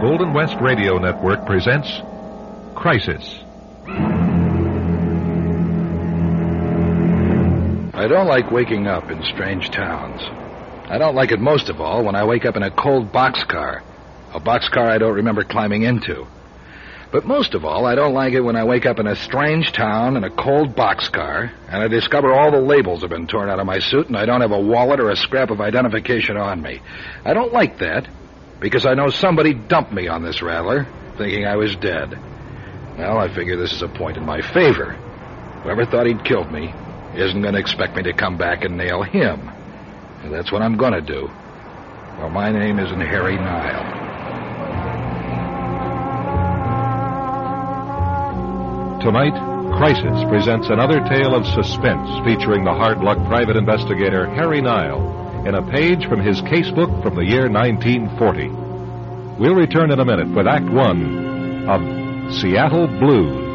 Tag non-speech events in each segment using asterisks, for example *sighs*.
Golden West Radio Network presents Crisis. I don't like waking up in strange towns. I don't like it most of all when I wake up in a cold boxcar, a boxcar I don't remember climbing into. But most of all, I don't like it when I wake up in a strange town in a cold boxcar and I discover all the labels have been torn out of my suit and I don't have a wallet or a scrap of identification on me. I don't like that because I know somebody dumped me on this rattler thinking I was dead. Well, I figure this is a point in my favor. Whoever thought he'd killed me isn't going to expect me to come back and nail him. And that's what I'm going to do. Well, my name isn't Harry Nile. Tonight, Crisis presents another tale of suspense featuring the hard luck private investigator Harry Nile in a page from his casebook from the year 1940. We'll return in a minute with Act One of Seattle Blues.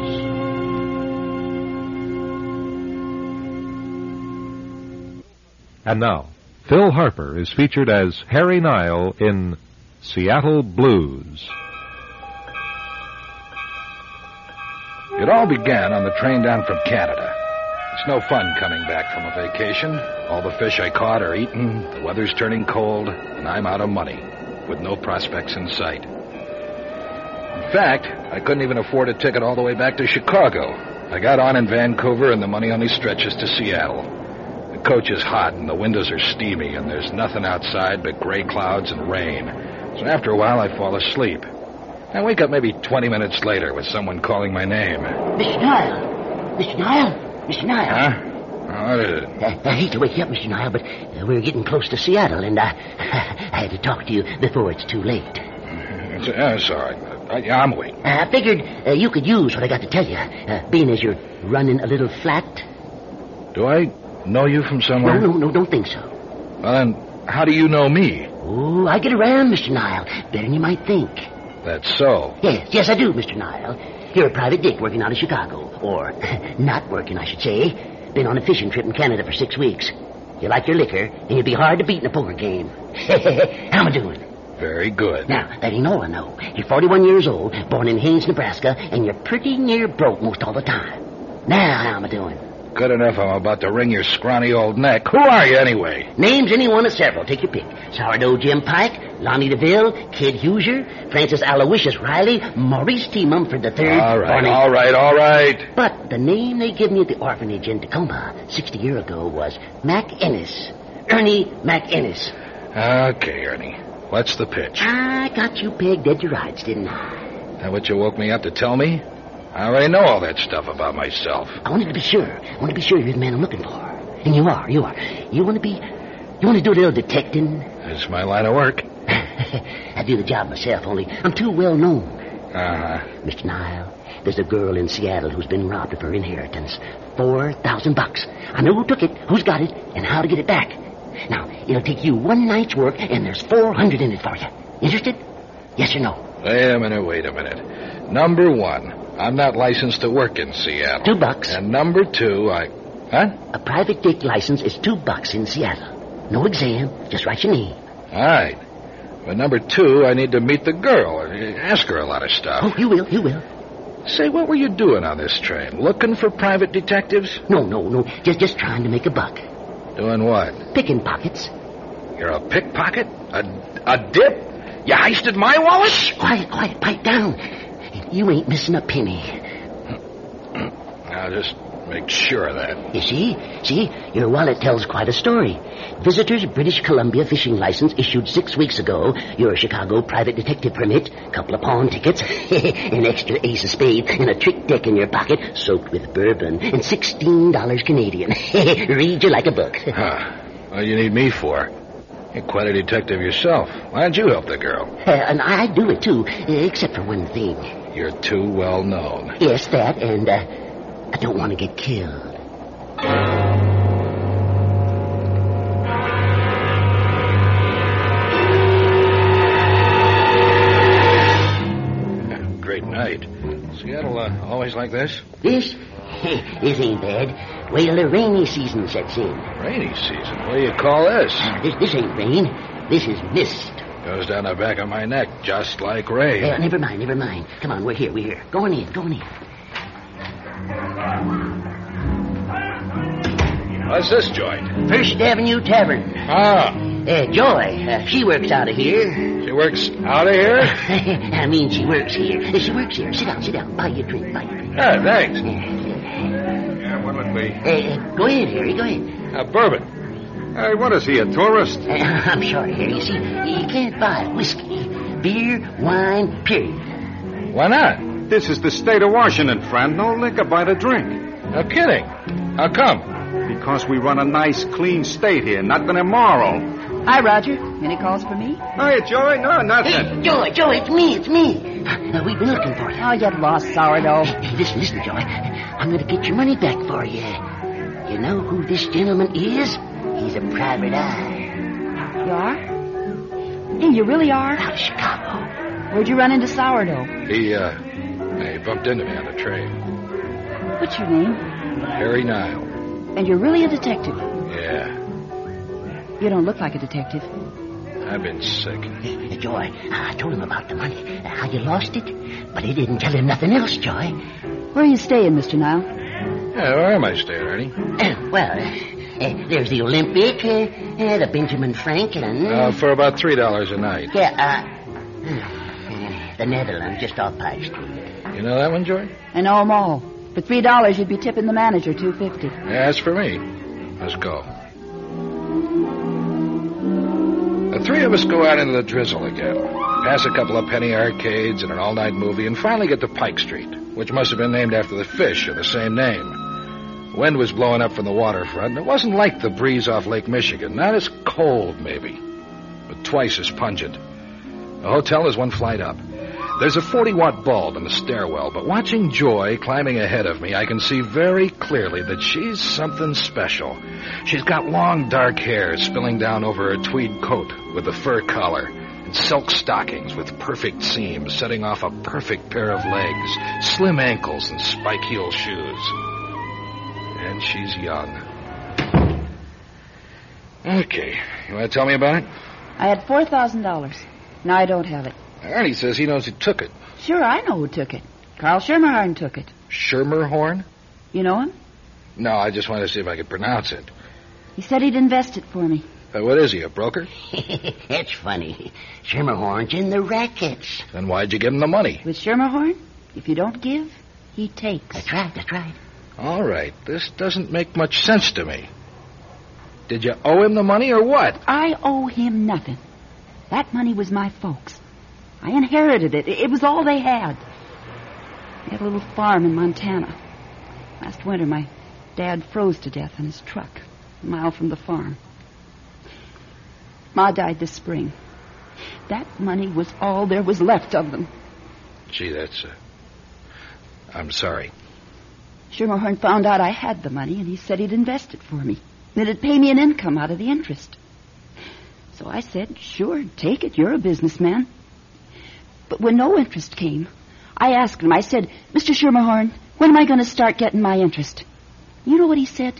And now, Phil Harper is featured as Harry Nile in Seattle Blues. It all began on the train down from Canada. It's no fun coming back from a vacation. All the fish I caught are eaten, the weather's turning cold, and I'm out of money, with no prospects in sight. In fact, I couldn't even afford a ticket all the way back to Chicago. I got on in Vancouver, and the money only stretches to Seattle. The coach is hot, and the windows are steamy, and there's nothing outside but gray clouds and rain. So after a while, I fall asleep. I wake up maybe 20 minutes later with someone calling my name. Mr. Nile! Mr. Nile! Mr. Nile! Huh? What is it? Uh, I hate to wake you up, Mr. Nile, but uh, we're getting close to Seattle, and uh, *laughs* I had to talk to you before it's too late. It's, uh, it's all right. I, I'm awake. I figured uh, you could use what I got to tell you, uh, being as you're running a little flat. Do I know you from somewhere? No, no, no, don't think so. Well, then, how do you know me? Oh, I get around, Mr. Nile, better than you might think. That's so. Yes, yes, I do, Mr. Nile. You're a private dick working out of Chicago. Or, *laughs* not working, I should say. Been on a fishing trip in Canada for six weeks. You like your liquor, and you'd be hard to beat in a poker game. *laughs* How am I doing? Very good. Now, that ain't all I know. You're 41 years old, born in Haines, Nebraska, and you're pretty near broke most all the time. Now, how am I doing? Good enough I'm about to wring your scrawny old neck. Who are you, anyway? Names any one of several. Take your pick. Sourdough Jim Pike, Lonnie DeVille, Kid Huser, Francis Aloysius Riley, Maurice T. Mumford III. All right, born in- all right, all right. But the name they give me at the orphanage in Tacoma 60 year ago was Mac Ennis. Ernie McInnes. Okay, Ernie. What's the pitch? I got you pegged at your rights, didn't I? That what you woke me up to tell me? I already know all that stuff about myself. I wanted to be sure. I wanted to be sure you're the man I'm looking for. And you are, you are. You want to be. You want to do a little detecting? That's my line of work. *laughs* I do the job myself, only I'm too well known. Uh-huh. Mr. Nile, there's a girl in Seattle who's been robbed of her inheritance. Four thousand bucks. I know who took it, who's got it, and how to get it back. Now, it'll take you one night's work, and there's four hundred in it for you. Interested? Yes or no? Wait a minute, wait a minute. Number one, I'm not licensed to work in Seattle. Two bucks. And number two, I... Huh? A private dick license is two bucks in Seattle. No exam, just write your name. All right. But number two, I need to meet the girl. Ask her a lot of stuff. Oh, you will, you will. Say, what were you doing on this train? Looking for private detectives? No, no, no. Just just trying to make a buck. Doing what? Picking pockets. You're a pickpocket? A, a dip? You heisted my wallet? Quiet, quiet, pipe down. You ain't missing a penny. I'll just make sure of that. You see? See? Your wallet tells quite a story. Visitor's British Columbia fishing license issued six weeks ago. Your Chicago private detective permit, couple of pawn tickets, *laughs* an extra ace of spades, and a trick deck in your pocket soaked with bourbon, and sixteen dollars Canadian. *laughs* Read you like a book. Huh. What do you need me for? You're quite a detective yourself. Why don't you help the girl? Uh, and I do it, too, except for one thing. You're too well known. Yes, that, and uh, I don't want to get killed. Great night. Seattle uh, always like this? This? *laughs* this ain't bad. Wait till the rainy season sets in. Rainy season. What do you call this? Uh, this, this ain't rain. This is mist. Goes down the back of my neck, just like rain. Never mind, never mind. Come on, we're here, we're here. Go on in, go on in. What's this joint? First Avenue Tavern. Ah, Uh, Joy, uh, she works out of here. she works out of here? *laughs* I mean, she works here. Uh, She works here. Sit down, sit down. Buy you a drink, buy you a drink. Yeah, thanks. Uh, Yeah, what'll it be? uh, go ahead, Harry, go ahead. Uh, bourbon. Hey, what is he, a tourist? Uh, *laughs* I'm sorry, Harry. You see, you can't buy whiskey, beer, wine, period. Why not? This is the state of Washington, friend. No liquor by the drink. No kidding. How come? Because we run a nice, clean state here, nothing immoral. Hi, Roger. Any calls for me? Hey, Joey, no, Hey, nothing. Joy, Joy, it's me, it's me. Uh, we've been looking for you. Oh, you lost sourdough. Hey, *laughs* listen, listen, Joy. I'm going to get your money back for you. You know who this gentleman is? He's a private eye. You are? Hey, you really are? Out of Chicago. Where'd you run into sourdough? He, uh, he bumped into me on the train. What's your name? Harry Nile. And you're really a detective. Yeah, You don't look like a detective. I've been sick. Uh, *laughs* Joy, I told him about the money, uh, how you lost it, but he didn't tell him nothing else, Joy. Where are you staying, Mr. Nile? Yeah, where am I staying, Ernie? Uh, well, uh, uh, there's the Olympic, uh, uh, the Benjamin Franklin. Uh, for about three dollars a night. yeah, uh, uh, the Netherlands, just off Pike Street. You know that one, Joy? I know 'em all. For three dollars, you'd be tipping the manager two fifty. That's for me. Let's go. The three of us go out into the drizzle again, pass a couple of penny arcades and an all-night movie, and finally get to Pike Street, which must have been named after the fish of the same name. Wind was blowing up from the waterfront, and it wasn't like the breeze off Lake Michigan. Not as cold, maybe, but twice as pungent. The hotel is one flight up. There's a 40 watt bulb in the stairwell, but watching Joy climbing ahead of me, I can see very clearly that she's something special. She's got long dark hair spilling down over her tweed coat with a fur collar, and silk stockings with perfect seams setting off a perfect pair of legs, slim ankles, and spike heel shoes. And she's young. Okay, you want to tell me about it? I had four thousand dollars. Now I don't have it. Ernie says he knows who took it. Sure, I know who took it. Carl Schermerhorn took it. Schermerhorn? You know him? No, I just wanted to see if I could pronounce it. He said he'd invest it for me. Uh, what is he, a broker? *laughs* That's funny. Schermerhorn's in the rackets. Then why'd you give him the money? With Schermerhorn, if you don't give, he takes. That's right, that's right. All right, this doesn't make much sense to me. Did you owe him the money or what? I owe him nothing. That money was my folks. I inherited it. It was all they had. They had a little farm in Montana. Last winter, my dad froze to death in his truck, a mile from the farm. Ma died this spring. That money was all there was left of them. Gee, that's. Uh... I'm sorry. Schermerhorn found out I had the money, and he said he'd invest it for me. That it'd pay me an income out of the interest. So I said, sure, take it. You're a businessman. But when no interest came, I asked him, I said, Mr. Schermerhorn, when am I going to start getting my interest? You know what he said?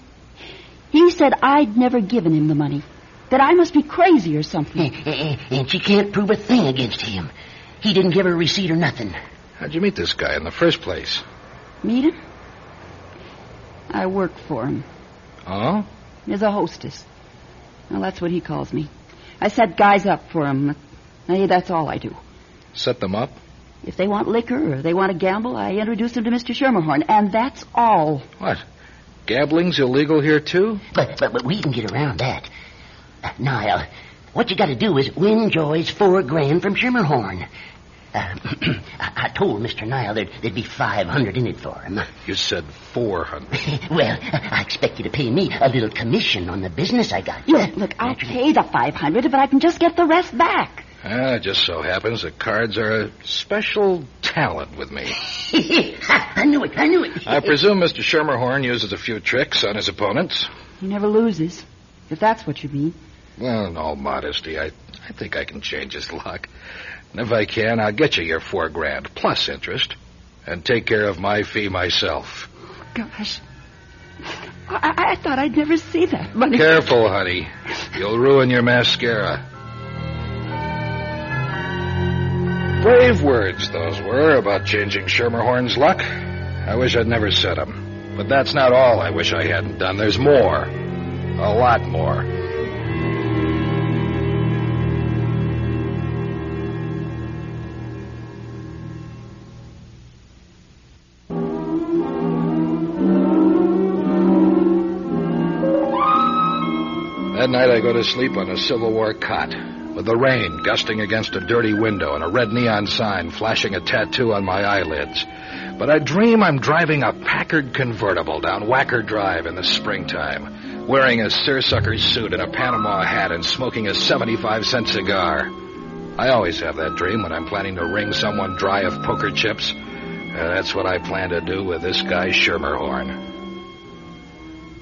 He said I'd never given him the money. That I must be crazy or something. Eh, eh, eh, and she can't prove a thing against him. He didn't give her a receipt or nothing. How'd you meet this guy in the first place? Meet him? I work for him. Oh? As a hostess. Well, that's what he calls me. I set guys up for him. Hey, that's all I do. Set them up? If they want liquor or they want to gamble, I introduce them to Mr. Schermerhorn, and that's all. What? Gambling's illegal here, too? But, but, but we can get around that. Uh, Nile, what you got to do is win Joy's four grand from Schermerhorn. Uh, *clears throat* I, I told Mr. Nile there'd, there'd be 500 in it for him. *laughs* You said 400. *laughs* well, I expect you to pay me a little commission on the business I got. Look, look, I'll pay the 500, but I can just get the rest back. Ah, it just so happens that cards are a special talent with me. *laughs* I knew it, I knew it. I presume Mr. Schermerhorn uses a few tricks on his opponents. He never loses, if that's what you mean. Well, in all modesty, I, I think I can change his luck. And if I can, I'll get you your four grand plus interest and take care of my fee myself. Gosh. I, I thought I'd never see that money. Careful, honey. You'll ruin your mascara. Brave words, those were, about changing Schermerhorn's luck. I wish I'd never said them. But that's not all I wish I hadn't done. There's more. A lot more. That night I go to sleep on a Civil War cot, with the rain gusting against a dirty window and a red neon sign flashing a tattoo on my eyelids. But I dream I'm driving a Packard convertible down Wacker Drive in the springtime, wearing a seersucker suit and a Panama hat and smoking a 75 cent cigar. I always have that dream when I'm planning to wring someone dry of poker chips. Uh, that's what I plan to do with this guy Schermerhorn.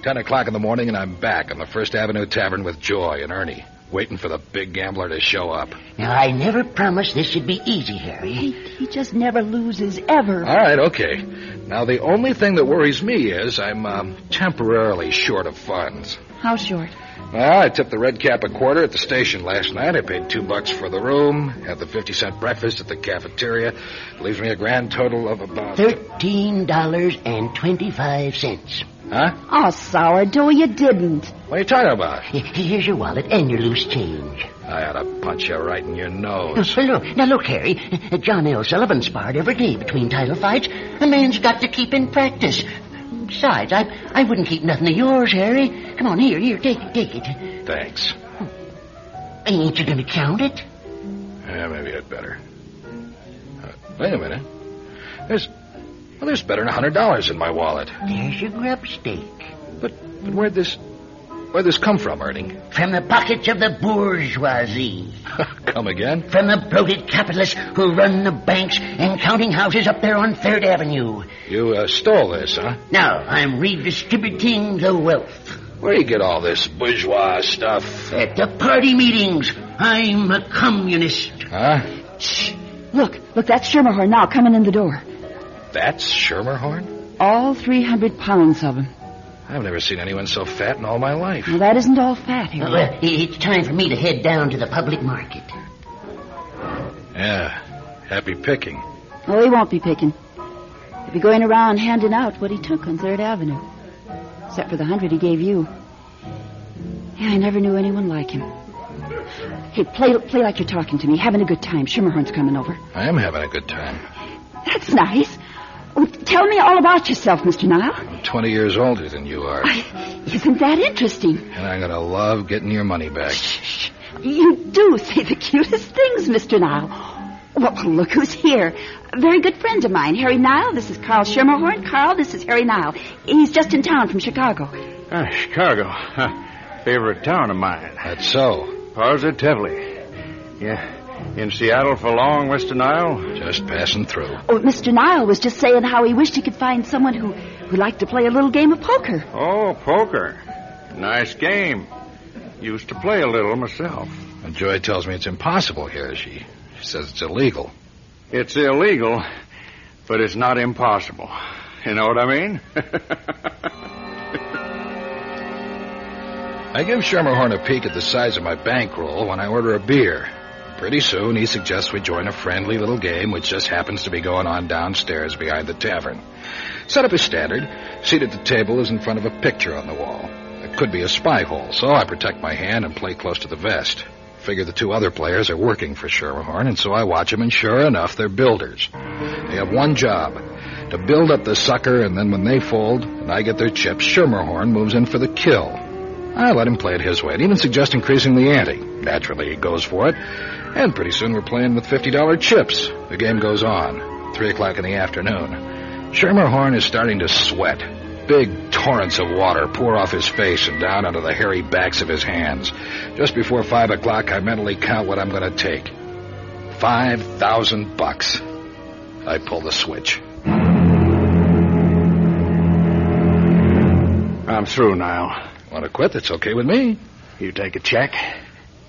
Ten o'clock in the morning, and I'm back on the First Avenue Tavern with Joy and Ernie, waiting for the big gambler to show up. Now, I never promised this should be easy, Harry. He, he just never loses, ever. All right, okay. Now, the only thing that worries me is I'm um, temporarily short of funds. How short? Well, I tipped the red cap a quarter at the station last night. I paid two bucks for the room, had the 50 cent breakfast at the cafeteria. It leaves me a grand total of about. $13.25. Huh? Oh, sourdough, you didn't. What are you talking about? Here's your wallet and your loose change. I ought to punch you right in your Now, nose. look, now look, Harry. John L. Sullivan sparred every day between title fights. A man's got to keep in practice. Besides, I I wouldn't keep nothing of yours, Harry. Come on, here, here, take it, take it. Thanks. Ain't you gonna count it? Yeah, maybe I'd better. Uh, wait a minute. There's. Well, there's better than a hundred dollars in my wallet. There's your grub stake. But, but where'd this. Where'd this come from, Ernie? From the pockets of the bourgeoisie. *laughs* come again? From the bloated capitalists who run the banks and counting houses up there on Third Avenue. You uh, stole this, huh? Now, I'm redistributing the wealth. Where do you get all this bourgeois stuff? At the party meetings, I'm a communist. Huh? Shh. Look, look, that's Schermerhorn now coming in the door. That's Schermerhorn? All 300 pounds of him. I've never seen anyone so fat in all my life. Well, that isn't all fat, Harry. Well, it's time for me to head down to the public market. Yeah. Happy picking. Oh, he won't be picking. He'll be going around handing out what he took on Third Avenue. Except for the hundred he gave you. Yeah, I never knew anyone like him. Hey, play play like you're talking to me, having a good time. Schermerhorn's coming over. I am having a good time. That's nice. Oh, tell me all about yourself, Mr. Nile. I'm 20 years older than you are. Isn't that interesting? And I'm going to love getting your money back. Shh. You do say the cutest things, Mr. Nile. Well, look who's here. A very good friend of mine, Harry Nile. This is Carl Schermerhorn. Carl, this is Harry Nile. He's just in town from Chicago. Ah, Chicago. Huh. Favorite town of mine. That's so. Positively. Yeah. In Seattle for long, Mr. Nile? Just passing through. Oh, Mr. Nile was just saying how he wished he could find someone who who liked to play a little game of poker. Oh, poker. Nice game. Used to play a little myself. And Joy tells me it's impossible here. She, she says it's illegal. It's illegal, but it's not impossible. You know what I mean? *laughs* I give Schermerhorn a peek at the size of my bankroll when I order a beer. Pretty soon, he suggests we join a friendly little game which just happens to be going on downstairs behind the tavern. Set up as standard. Seat at the table is in front of a picture on the wall. It could be a spy hole, so I protect my hand and play close to the vest. Figure the two other players are working for Schermerhorn, and so I watch them, and sure enough, they're builders. They have one job to build up the sucker, and then when they fold and I get their chips, Schermerhorn moves in for the kill. I let him play it his way and even suggest increasing the ante. Naturally, he goes for it. And pretty soon we're playing with $50 chips. The game goes on. Three o'clock in the afternoon. Schermerhorn is starting to sweat. Big torrents of water pour off his face and down onto the hairy backs of his hands. Just before five o'clock, I mentally count what I'm going to take. Five thousand bucks. I pull the switch. I'm through now. Want to quit? That's okay with me. You take a check?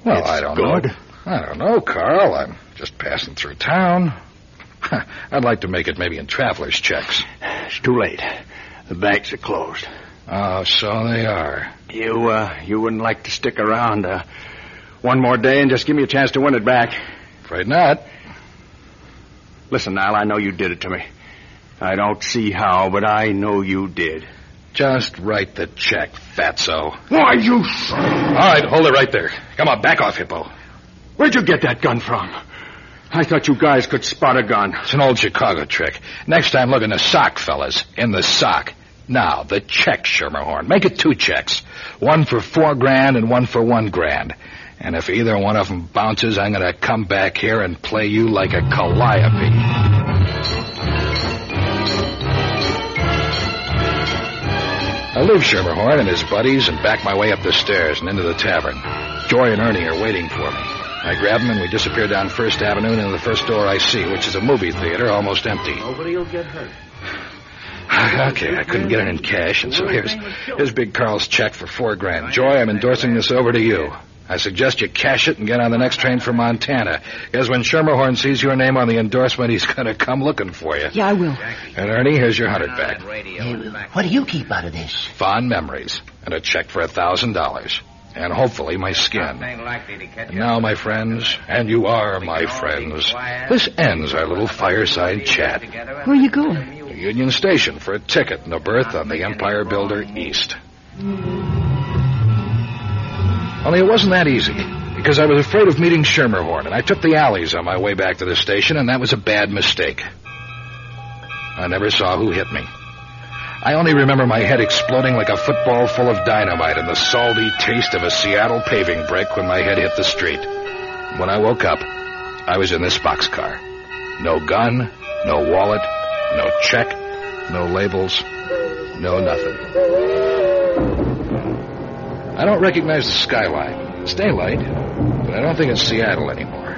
Well, It's I don't good. know. I don't know, Carl. I'm just passing through town. *laughs* I'd like to make it maybe in traveler's checks. It's too late. The banks are closed. Oh, so they are. You, uh, you wouldn't like to stick around, uh, one more day and just give me a chance to win it back. Afraid not. Listen, Nile, I know you did it to me. I don't see how, but I know you did. Just write the check, fatso. Why, you... All right, hold it right there. Come on, back off, Hippo. Where'd you get that gun from? I thought you guys could spot a gun. It's an old Chicago trick. Next time, look in the sock, fellas. In the sock. Now, the check, Schermerhorn. Make it two checks. One for four grand and one for one grand. And if either one of them bounces, I'm going to come back here and play you like a calliope. I leave Schermerhorn and his buddies and back my way up the stairs and into the tavern. Joy and Ernie are waiting for me. I grab them and we disappear down First Avenue into the first door I see, which is a movie theater almost empty. Nobody will get hurt. *sighs* Okay, I couldn't get it in cash, and so here's here's Big Carl's check for four grand. Joy, I'm endorsing this over to you. I suggest you cash it and get on the next train for Montana. Because when Schermerhorn sees your name on the endorsement, he's going to come looking for you. Yeah, I will. And Ernie, here's your hundred back. Hey, what do you keep out of this? Fond memories and a check for a thousand dollars. And hopefully my skin. And now, my friends, and you are my friends, this ends our little fireside chat. Where are you going? to Union Station for a ticket and a berth on the Empire Builder East. Only it wasn't that easy, because I was afraid of meeting Schermerhorn, and I took the alleys on my way back to the station, and that was a bad mistake. I never saw who hit me. I only remember my head exploding like a football full of dynamite and the salty taste of a Seattle paving brick when my head hit the street. When I woke up, I was in this boxcar. No gun, no wallet, no check, no labels, no nothing. I don't recognize the skyline. It's daylight, but I don't think it's Seattle anymore.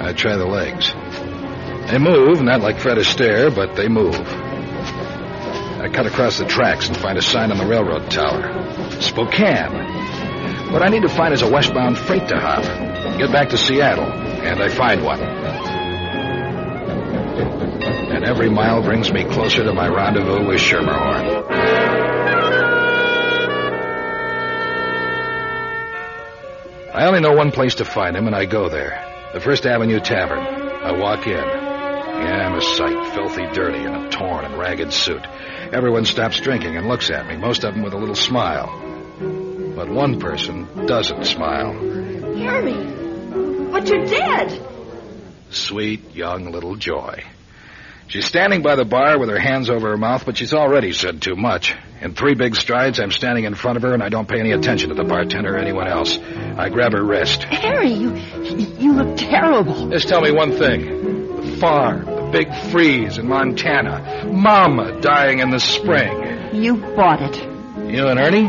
I try the legs. They move, not like Fred Astaire, but they move. I cut across the tracks and find a sign on the railroad tower. Spokane. What I need to find is a westbound freight to hop. Get back to Seattle, and I find one. And every mile brings me closer to my rendezvous with Schermerhorn. I only know one place to find him, and I go there. The First Avenue Tavern. I walk in. Yeah, I'm a sight, filthy dirty, in a torn and ragged suit. Everyone stops drinking and looks at me, most of them with a little smile. But one person doesn't smile. Harry! But you're dead! Sweet, young little Joy. She's standing by the bar with her hands over her mouth, but she's already said too much. In three big strides, I'm standing in front of her, and I don't pay any attention to the bartender or anyone else. I grab her wrist. Harry, you you look terrible. Just tell me one thing. The farm, big freeze in Montana, Mama dying in the spring. You bought it. You and Ernie?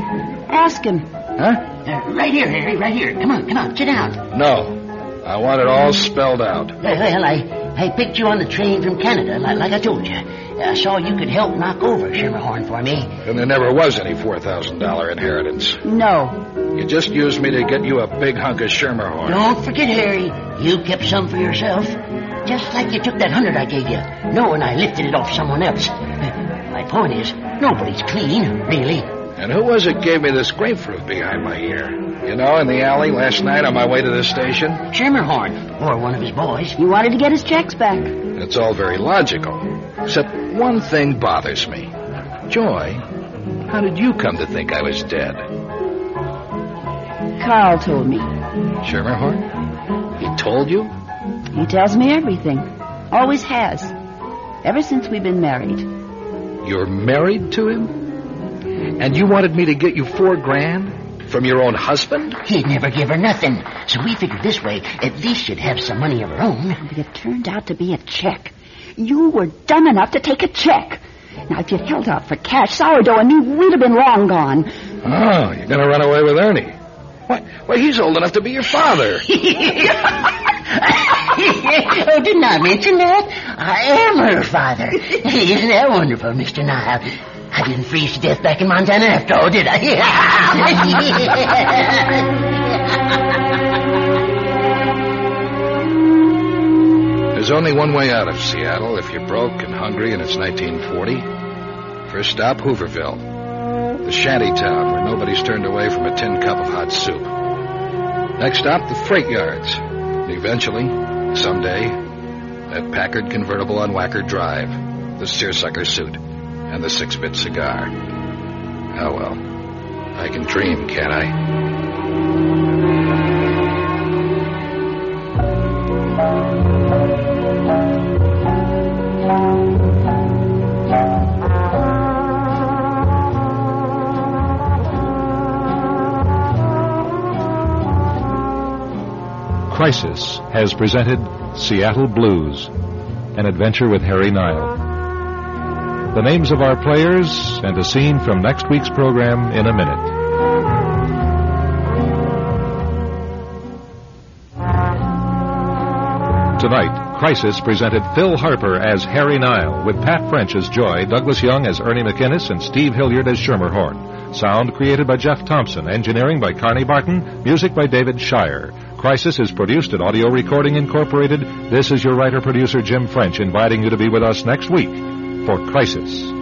Ask him. Huh? Uh, right here, Harry, right here. Come on, come on, sit down. No. I want it all spelled out. Well, I, I picked you on the train from Canada, like, like I told you. I saw you could help knock over Schermerhorn for me. And there never was any $4,000 inheritance. No. You just used me to get you a big hunk of Schermerhorn. Don't forget, Harry, you kept some for yourself. Just like you took that hundred I gave you, knowing I lifted it off someone else. *laughs* My point is, nobody's clean, really. And who was it gave me this grapefruit behind my ear? You know, in the alley last night on my way to the station? Schermerhorn, or one of his boys. He wanted to get his checks back. It's all very logical. Except one thing bothers me. Joy, how did you come to think I was dead? Carl told me. Schermerhorn? He told you? He tells me everything. Always has. Ever since we've been married. You're married to him? And you wanted me to get you four grand? From your own husband? He'd never give her nothing. So we figured this way, at least she'd have some money of her own. But it turned out to be a check. You were dumb enough to take a check. Now, if you'd held out for cash, sourdough and me, we'd have been long gone. Oh, you're going to run away with Ernie. Why, why, he's old enough to be your father. *laughs* *laughs* oh, didn't I mention that? I am her father. Isn't that wonderful, Mr. Nile? I didn't freeze to death back in Montana after all, did I? *laughs* There's only one way out of Seattle if you're broke and hungry and it's 1940. First stop, Hooverville. The shanty town where nobody's turned away from a tin cup of hot soup. Next stop, the freight yards. Eventually, someday, that Packard convertible on Wacker Drive, the seersucker suit, and the six-bit cigar. Oh, well. I can dream, can't I? Crisis has presented Seattle Blues, an adventure with Harry Nile. The names of our players and a scene from next week's program in a minute. Tonight, Crisis presented Phil Harper as Harry Nile, with Pat French as Joy, Douglas Young as Ernie McInnes, and Steve Hilliard as Schermerhorn. Sound created by Jeff Thompson, engineering by Carney Barton, music by David Shire. Crisis is produced at Audio Recording Incorporated. This is your writer producer Jim French inviting you to be with us next week for Crisis.